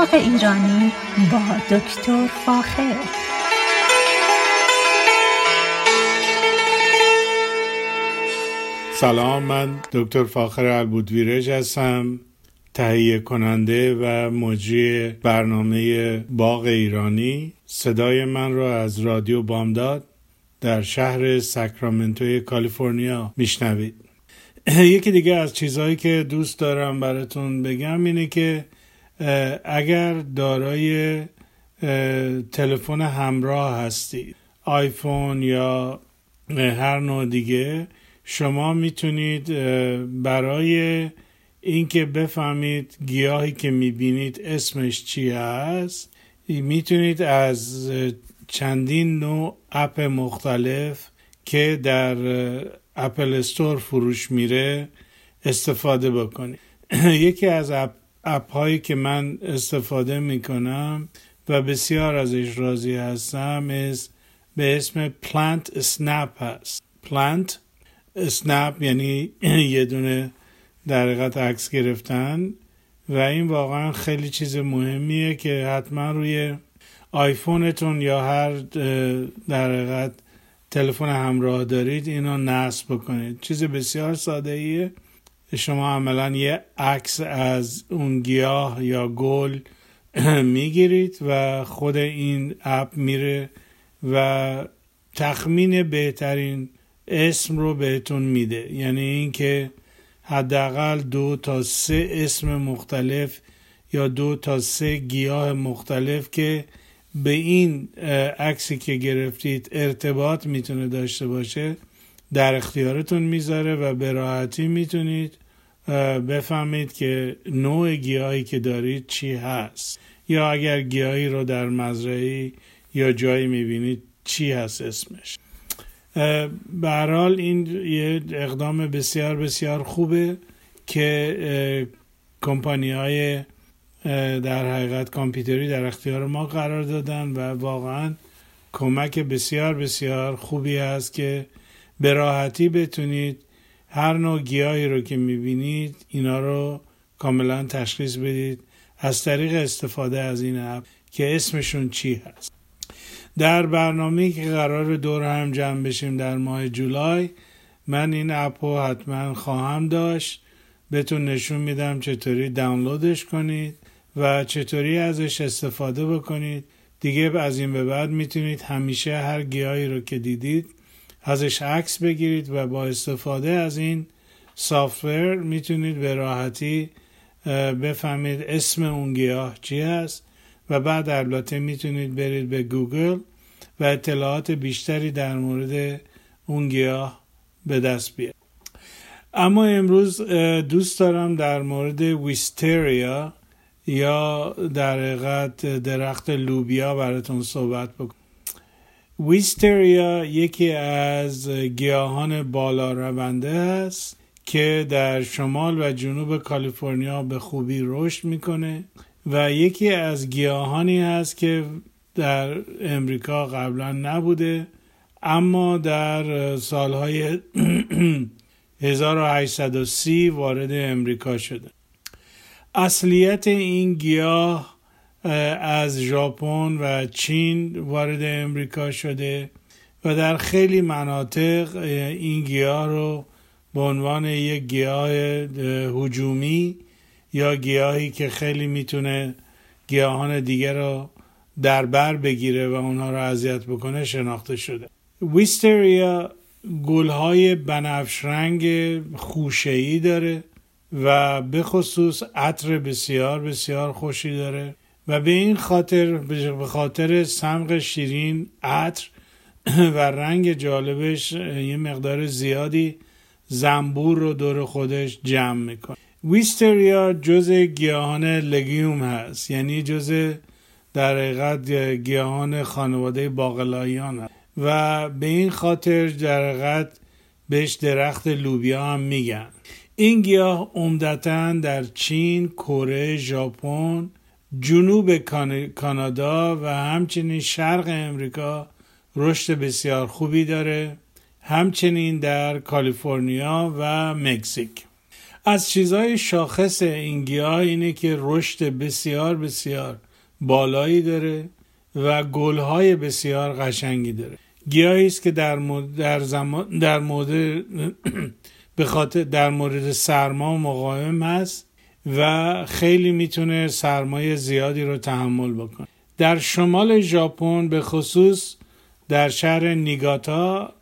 باغ ایرانی با دکتر فاخر. سلام من دکتر فاخر البودویرج هستم تهیه کننده و مجری برنامه باغ ایرانی. صدای من را از رادیو بامداد در شهر ساکرامنتو کالیفرنیا میشنوید. یکی دیگه از چیزهایی که دوست دارم براتون بگم اینه که اگر دارای تلفن همراه هستید آیفون یا هر نوع دیگه شما می‌تونید برای اینکه بفهمید گیاهی که می‌بینید اسمش چی هست می‌تونید از چندین نوع اپ مختلف که در اپل استور فروش میره استفاده بکنید. یکی از اپ, اپ هایی که من استفاده می‌کنم و بسیار ازش راضی هستم به اسم پلانت سنپ هست. پلانت سنپ یعنی یه دونه در حقیقت عکس گرفتن و این واقعا خیلی چیز مهمیه که حتما روی آیفونتون یا هر در تلفن همراه دارید اینو نصب بکنید. چیز بسیار ساده ایه شما عملا یه عکس از اون گیاه یا گل می‌گیرید و خود این اپ میره و تخمین بهترین اسم رو بهتون میده. یعنی اینکه حداقل دو تا سه اسم مختلف یا دو تا سه گیاه مختلف که به این عکسی که گرفتید ارتباط می‌تونه داشته باشه. در اختیارتون می‌ذاره و به راحتی می‌تونید بفهمید که نوع گیاهی که دارید چی هست. یا اگر گیاهی رو در مزرعه یا جایی می‌بینید چی هست اسمش. به حال این یه اقدام بسیار بسیار خوبه که کمپانی های در حقیقت کامپیوتری در اختیار ما قرار دادن و واقعا کمک بسیار بسیار خوبی هست که به راحتی بتونید هر نوع گیاهی رو که می‌بینید اینا رو کاملا تشخیص بدید. از طریق استفاده از این اپ که اسمشون چی هست. در برنامه که قرار دور هم جمع بشیم در ماه جولای من این اپ رو حتما خواهم داشت. بهتون نشون میدم چطوری دانلودش کنید و چطوری ازش استفاده بکنید. دیگه از این به بعد می‌تونید همیشه هر گیاهی رو که دیدید ازش عکس بگیرید و با استفاده از این سافتور می‌تونید به راحتی بفهمید اسم اون گیاه چی هست و بعد البته می‌تونید برید به گوگل و اطلاعات بیشتری در مورد اون گیاه به دست بیارید. اما امروز دوست دارم در مورد ویستریا یا در حقیقت درخت لوبیا براتون صحبت بکنم. ویستریا یکی از گیاهان بالا رونده است که در شمال و جنوب کالیفرنیا به خوبی رشد می‌کنه و یکی از گیاهانی هست که در امریکا قبلا نبوده اما در سالهای 1830 وارد امریکا شده. اصلیت این گیاه از ژاپن و چین وارد امریکا شده و در خیلی مناطق این گیاه رو به عنوان یک گیاه هجومی یا گیاهی که خیلی می‌تونه گیاهان دیگر رو در بر بگیره و اونها رو اذیت بکنه شناخته شده. ویستریا گلهای بنفش رنگ خوشه‌ای داره و به خصوص عطر بسیار بسیار خوشی داره. و به این خاطر به خاطر سمق شیرین عطر و رنگ جالبش یه مقدار زیادی زنبور رو دور خودش جمع می‌کنه. ویستریا جز گیاهان لگیوم هست. یعنی جز در حقیقت گیاهان خانواده باقلاییان هست. و به این خاطر در حقیقت بهش درخت لوبیا هم میگن. این گیاه عمدتا در چین، کره، ژاپن، جنوب کانادا و همچنین شرق امریکا رشد بسیار خوبی داره همچنین در کالیفرنیا و مکزیک. از چیزهای شاخص این گیاه اینه که رشد بسیار بسیار بالایی داره و گلهای بسیار قشنگی داره. گیاهی است که در مورد در, زمان در مورد به خاطر در مورد سرما مقاوم هست. و خیلی می‌تونه سرمایه زیادی رو تحمل بکنه. در شمال ژاپن به خصوص در شهر نیگاتا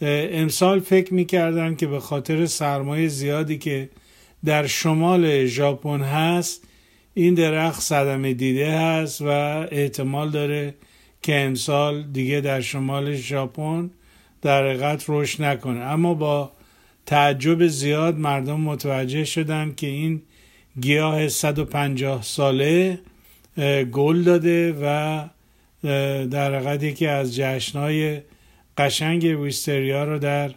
امسال فکر می‌کردن که به خاطر سرمایه زیادی که در شمال ژاپن هست این درخت صدمه دیده هست و احتمال داره که امسال دیگه در شمال ژاپن در حقیقت رشد نکنه. اما با تعجب زیاد مردم متوجه شدن که این گیاه 150 ساله گل داده و در حقیقت یکی از جشنهای قشنگ ویستریا رو در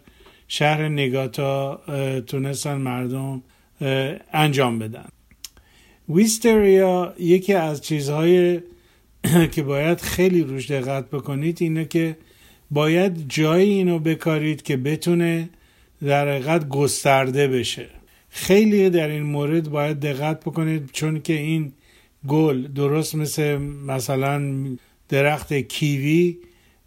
شهر نگاتا تونستن مردم انجام بدن. ویستریا یکی از چیزهای که باید خیلی روش دقت بکنید اینه که باید جایی اینو بکارید که بتونه در حقیقت گسترده بشه. خیلی در این مورد باید دقت بکنید چون که این گل درست مثل مثلا درخت کیوی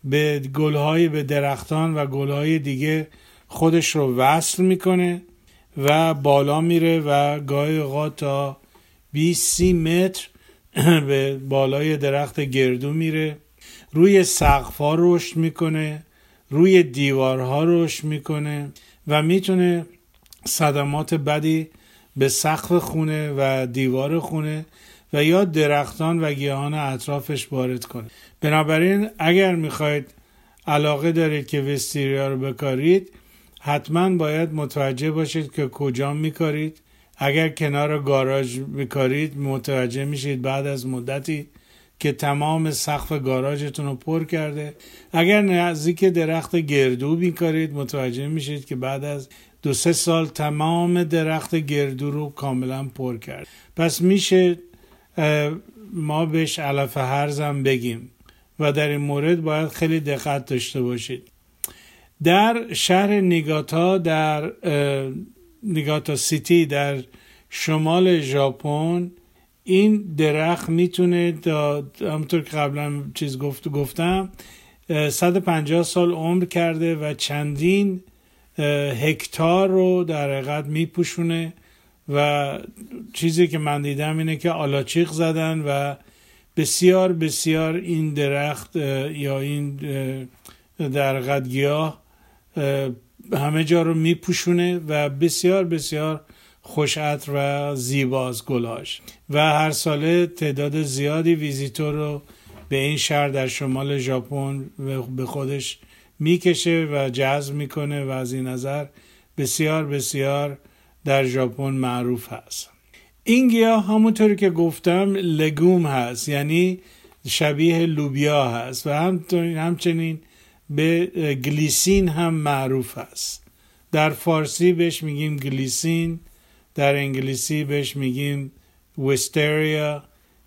به گلهای به درختان و گلهای دیگه خودش رو وصل می‌کنه و بالا میره و گاهی اوقات تا 20 متر به بالای درخت گردو میره. روی سقفها رشد می‌کنه روی دیوارها رشد می‌کنه و می‌تونه صدمات بدی به سقف خونه و دیوار خونه و یا درختان و گیاهان اطرافش وارد کنه. بنابراین اگر می‌خواید علاقه دارید که وستیریا رو بکارید حتما باید متوجه باشید که کجا میکارید. اگر کنار گاراژ میکارید متوجه میشید بعد از مدتی که تمام سقف گاراژتون رو پر کرده. اگر نزدیک درخت گردو میکارید متوجه میشید که بعد از دو سه سال تمام درخت گردو رو کاملا پر کرد. پس میشه ما بهش علف هرزم بگیم و در این مورد باید خیلی دقت داشته باشید. در شهر نیگاتا در نیگاتا سیتی در شمال ژاپن این درخت می‌تونه همونطور که قبلا چیز گفت گفتم 150 سال عمر کرده و چندین هکتار رو در حقیقت میپوشونه و چیزی که من دیدم اینه که آلاچیق زدن و بسیار بسیار این درخت یا این در گیاه همه جا رو میپوشونه و بسیار بسیار خوشعطر و زیباز گلاش. و هر ساله تعداد زیادی ویزیتور رو به این شهر در شمال ژاپن به خودش می‌کشه و جذب می‌کنه و از این نظر بسیار بسیار در ژاپن معروف هست. این گیاه همونطوری که گفتم لگوم هست یعنی شبیه لوبیا هست و همچنین به گلیسین هم معروف است. در فارسی بهش میگیم گلیسین در انگلیسی بهش میگیم وستریا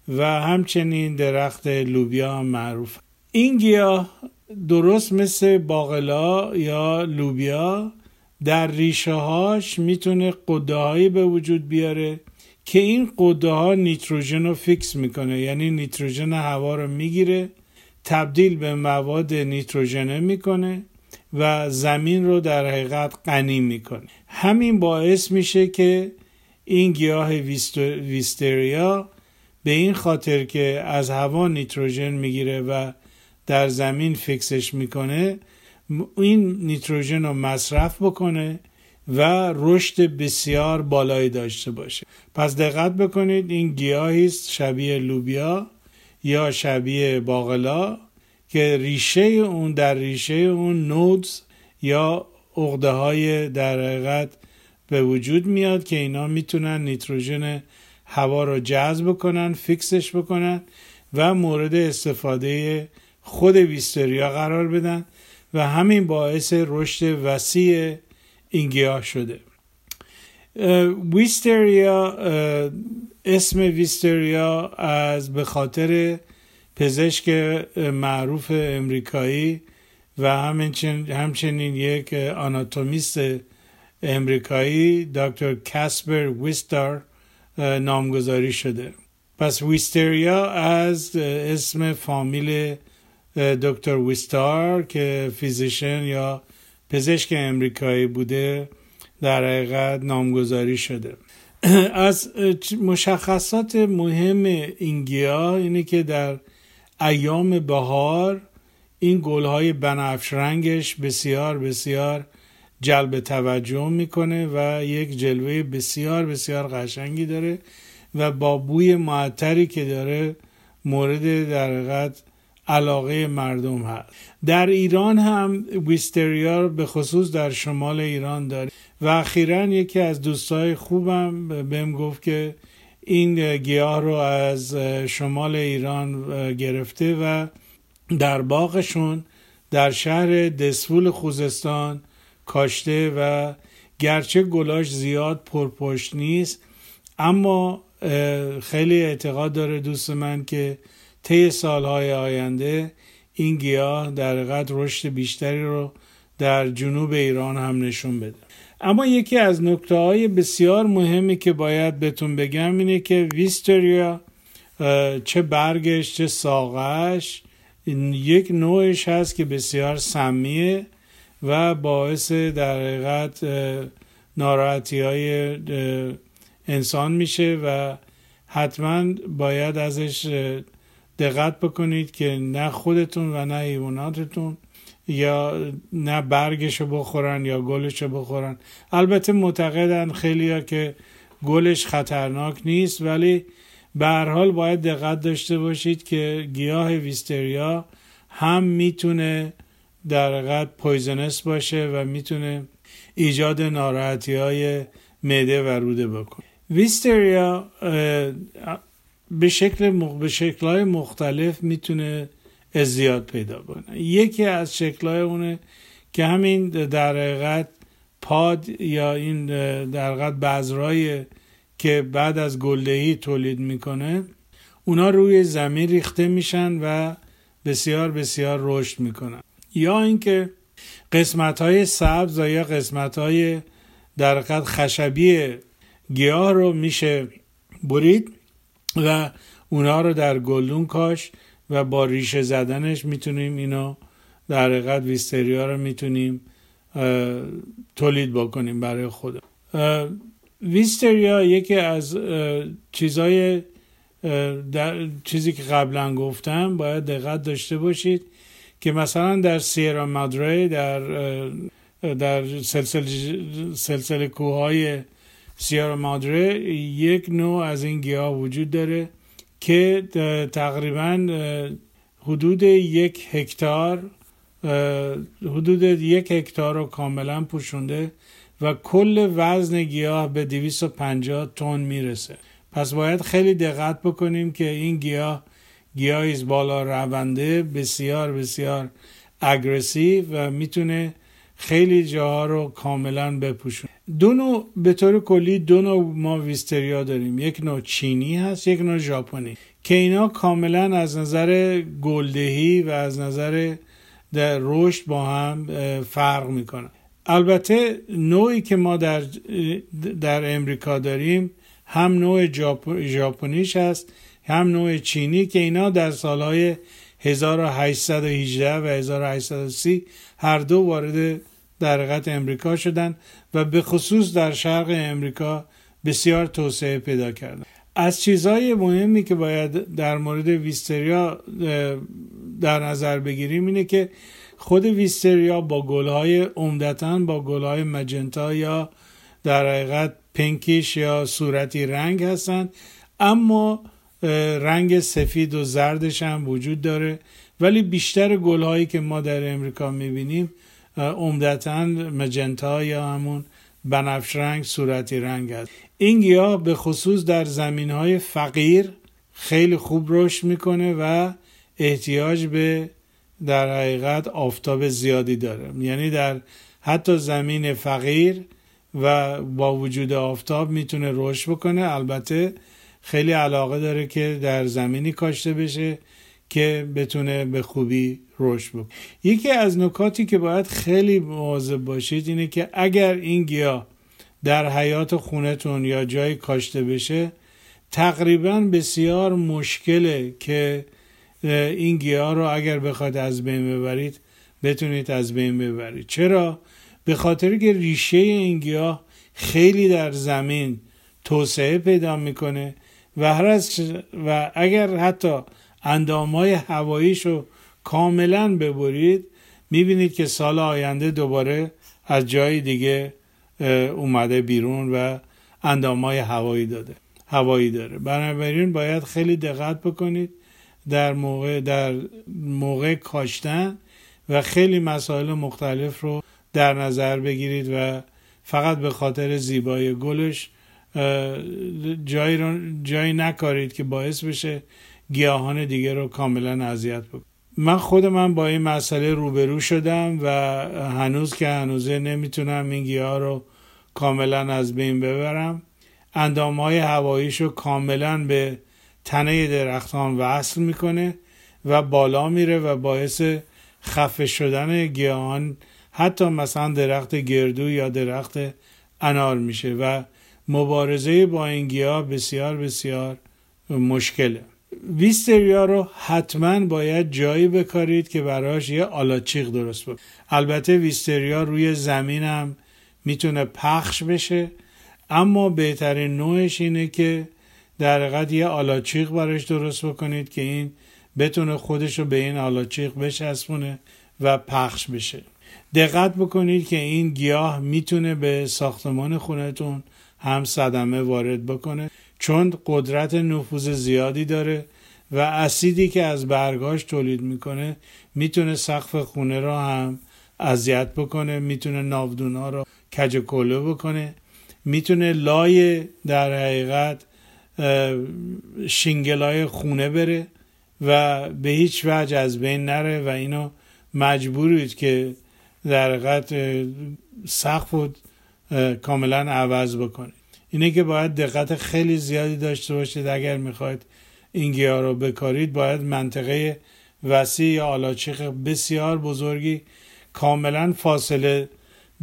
و همچنین درخت لوبیا هم معروف. این گیاه درست مثل باقلا یا لوبیا در ریشه هاش می‌تونه قده به وجود بیاره که این قده ها نیتروژن رو فیکس می‌کنه. یعنی نیتروژن هوا رو می‌گیره تبدیل به مواد نیتروژنه می‌کنه و زمین رو در حقیقت غنی می‌کنه. همین باعث میشه که این گیاه ویستریا به این خاطر که از هوا نیتروژن می‌گیره و در زمین فیکسش می‌کنه این نیتروژن رو مصرف بکنه و رشد بسیار بالایی داشته باشه. پس دقت بکنید این گیاهی است شبیه لوبیا یا شبیه باقلا که ریشه اون در ریشه اون نودز یا اغده های در حقیقت به وجود میاد که اینا می‌تونن نیتروژن هوا رو جذب بکنن فیکسش بکنن و مورد استفاده خود ویستریا قرار بدن و همین باعث رشد وسیع این گیاه شده. ویستریا اسم ویستریا از به خاطر پزشک معروف امریکایی و همچنین یک آناتومیست امریکایی دکتر کاسپر ویستار نامگذاری شده. پس ویستریا از اسم فامیل دکتر ویستار که فیزیشن یا پزشک امریکایی بوده در حقیقت نامگذاری شده. از مشخصات مهم این گیاه اینه که در ایام بهار این گلهای بنفش رنگش بسیار بسیار جلب توجه می‌کنه و یک جلوه بسیار بسیار قشنگی داره و با بوی معطری که داره مورد در علاقه مردم هست. در ایران هم ویستریا به خصوص در شمال ایران داره. و اخیرا یکی از دوستای خوبم بهم گفت که این گیاه رو از شمال ایران گرفته و در باغشون در شهر دسفول خوزستان کاشته و گرچه گلاش زیاد پرپشت نیست اما خیلی اعتقاد داره دوست من که طی سالهای آینده این گیاه در قدر رشد بیشتری رو در جنوب ایران هم نشون بده. اما یکی از نکته های بسیار مهمی که باید بهتون بگم اینه که ویستریا چه برگش چه ساقش یک نوعش هست که بسیار سمیه و باعث در حقیقت ناراحتی های انسان میشه و حتما باید ازش دقت بکنید که نه خودتون و نه حیواناتتون یا نه برگشو بخورن یا گلشو بخورن. البته معتقدن خیلی ها که گلش خطرناک نیست ولی به هر حال باید دقت داشته باشید که گیاه wisteria هم می‌تونه در حقیقت poisonous باشه و می‌تونه ایجاد ناراحتی های معده و روده بکنه. ویستریا به شکل به شکلهای مختلف می‌تونه ازدیاد پیدا کنه. یکی از شکلهای اونه که همین در حقیقت پاد یا این در حقیقت بذرای که بعد از گلدهی تولید می‌کنه اونا روی زمین ریخته میشن و بسیار بسیار رشد می‌کنن. یا اینکه قسمت های سبز یا قسمت های در خشبی گیاه رو میشه برید. و اونا رو در گلدون کاش و با ریشه زدنش می‌تونیم اینو در حقیقت ویستریا رو می‌تونیم تولید بکنیم برای خود ویستریا یکی از چیزای چیزی که قبلا گفتم باید دقت داشته باشید که مثلا در سیرا مادره در در سلسله, سلسله کوههای سیارا مادره یک نوع از این گیاه وجود داره که تقریبا حدود یک هکتار حدود یک هکتار رو کاملا پوشونده و کل وزن گیاه به 250 تن می‌رسه. پس باید خیلی دقت بکنیم که این گیاه گیاهی بالا رونده بسیار بسیار اگرسیو و می‌تونه خیلی جاها رو کاملا بپوشون دو نوع به طور کلی دو نوع ما ویستریا داریم. یک نوع چینی هست یک نوع ژاپنی. که اینا کاملا از نظر گلدهی و از نظر در رشد با هم فرق می‌کنن. البته نوعی که ما در در امریکا داریم هم نوع ژاپنیش هست هم نوع چینی که اینا در سالهای 1818 و 1830 هر دو وارد در حقیقت امریکا شدن و به خصوص در شرق امریکا بسیار توسعه پیدا کردن. از چیزهای مهمی که باید در مورد ویستریا در نظر بگیریم اینه که خود ویستریا با گلهای عمدتا با گلهای مجنتا یا در حقیقت پنکیش یا صورتی رنگ هستند اما رنگ سفید و زردش هم وجود داره. ولی بیشتر گلهایی که ما در امریکا می‌بینیم عمدتا مجنتا یا همون بنفش رنگ صورتی رنگ است. این گیاه به خصوص در زمین های فقیر خیلی خوب رشد می‌کنه و احتیاج به در حقیقت آفتاب زیادی داره. یعنی در حتی زمین فقیر و با وجود آفتاب می‌تونه رشد بکنه. البته خیلی علاقه داره که در زمینی کاشته بشه. که بتونه به خوبی رشد بکنه. یکی از نکاتی که باید خیلی مواظب باشید اینه که اگر این گیاه در حیات خونتون یا جایی کاشته بشه تقریبا بسیار مشکله که این گیاه رو اگر بخواد از بین ببرید بتونید از بین ببرید. چرا؟ به خاطر که ریشه این گیاه خیلی در زمین توسعه پیدا می‌کنه و هر از و اگر حتی اندامهای هواییش رو کاملا ببرید. می‌بینید که سال آینده دوباره از جای دیگه اومده بیرون و اندامهای هوایی داده هوایی داره. بنابراین باید خیلی دقت بکنید در موقع در موقع کاشتن و خیلی مسائل مختلف رو در نظر بگیرید و فقط به خاطر زیبایی گلش جایی, رو جایی نکارید که باعث بشه گیاهان دیگه رو کاملا اذیت بکنید من خود من با این مسئله روبرو شدم و هنوز که هنوزه نمی‌تونم این گیاه رو کاملا از بین ببرم. اندام های هواییش رو کاملا به تنه درختان وصل می‌کنه و بالا میره و باعث خفه شدن گیاهان حتی مثلا درخت گردو یا درخت انار میشه و مبارزه با این گیاه بسیار بسیار مشکله. ویستریا رو حتما باید جایی بکارید که براش یه آلاچیق درست بکنید. البته ویستریا روی زمین هم می‌تونه پخش بشه اما بهترین نوعش اینه که در حقیقت یه آلاچیق براش درست بکنید که این بتونه خودش رو به این آلاچیق بچسبونه و پخش بشه. دقت بکنید که این گیاه می‌تونه به ساختمان خونتون هم صدمه وارد بکنه. چون قدرت نفوذ زیادی داره و اسیدی که از برگاش تولید می‌کنه می‌تونه سقف خونه را هم اذیت بکنه می‌تونه ناودونا رو کج کله بکنه می‌تونه لای در حقیقت شینگلای خونه بره و به هیچ وجه از بین نره و اینو مجبورید که در حقیقت سقف کاملا عوض بکنید. اینه که باید دقت خیلی زیادی داشته باشید. اگر می‌خواید این گیاه رو بکارید باید منطقه وسیع یا آلاچیق بسیار بزرگی کاملا فاصله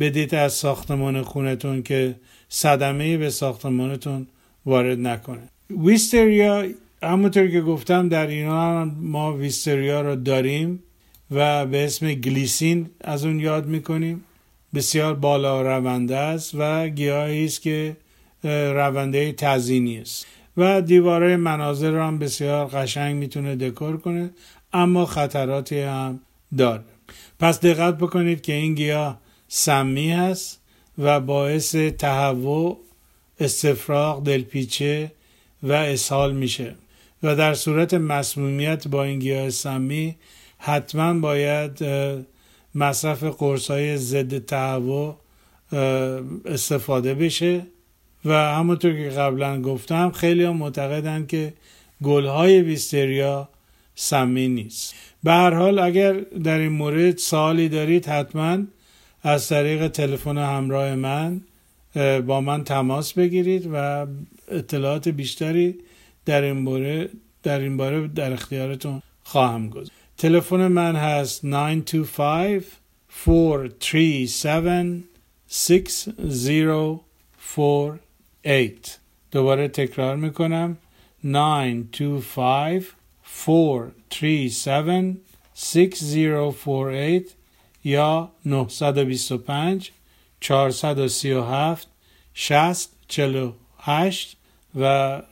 بدید از ساختمان خونتون که صدمه به ساختمانتون وارد نکنه. ویستریا همونطور که گفتم در ایران ما ویستریا رو داریم و به اسم گلیسین از اون یاد می‌کنیم. بسیار بالا رونده است و گیاهی است که رونده تزینی است و دیواره مناظر رو هم بسیار قشنگ می‌تونه دکور کنه اما خطراتی هم داره. پس دقت بکنید که این گیاه سمی هست و باعث تهوع استفراغ دلپیچه و اسهال میشه. و در صورت مسمومیت با این گیاه سمی حتما باید مصرف قرص های ضد تهوع استفاده بشه. و همونطور که قبلا گفتم خیلی هم معتقدن که گلهای ویستریا سمی نیست. به هر حال اگر در این مورد سوالی دارید حتما از طریق تلفن همراه من با من تماس بگیرید و اطلاعات بیشتری در این باره در این باره در اختیارتون خواهم گذاشت. تلفن من هست 925 437 6048 دوباره تکرار می‌کنم. 925 437 6048 یا 925 437 60 48 و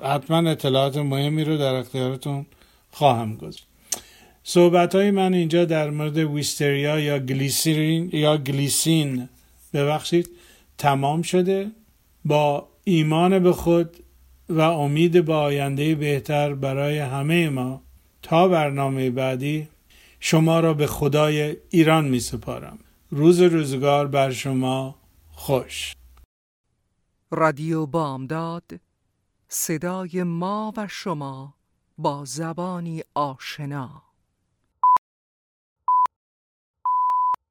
حتما اطلاعات مهمی رو در اختیارتون خواهم گذاشت. صحبت های من اینجا در مورد ویستریا یا گلیسرین یا گلیسین ببخشید تمام شده. با ایمان به خود و امید به آینده بهتر برای همه ما تا برنامه بعدی شما را به خدای ایران می سپارم. روز روزگار بر شما خوش. رادیو بامداد صدای ما و شما با زبانی آشنا.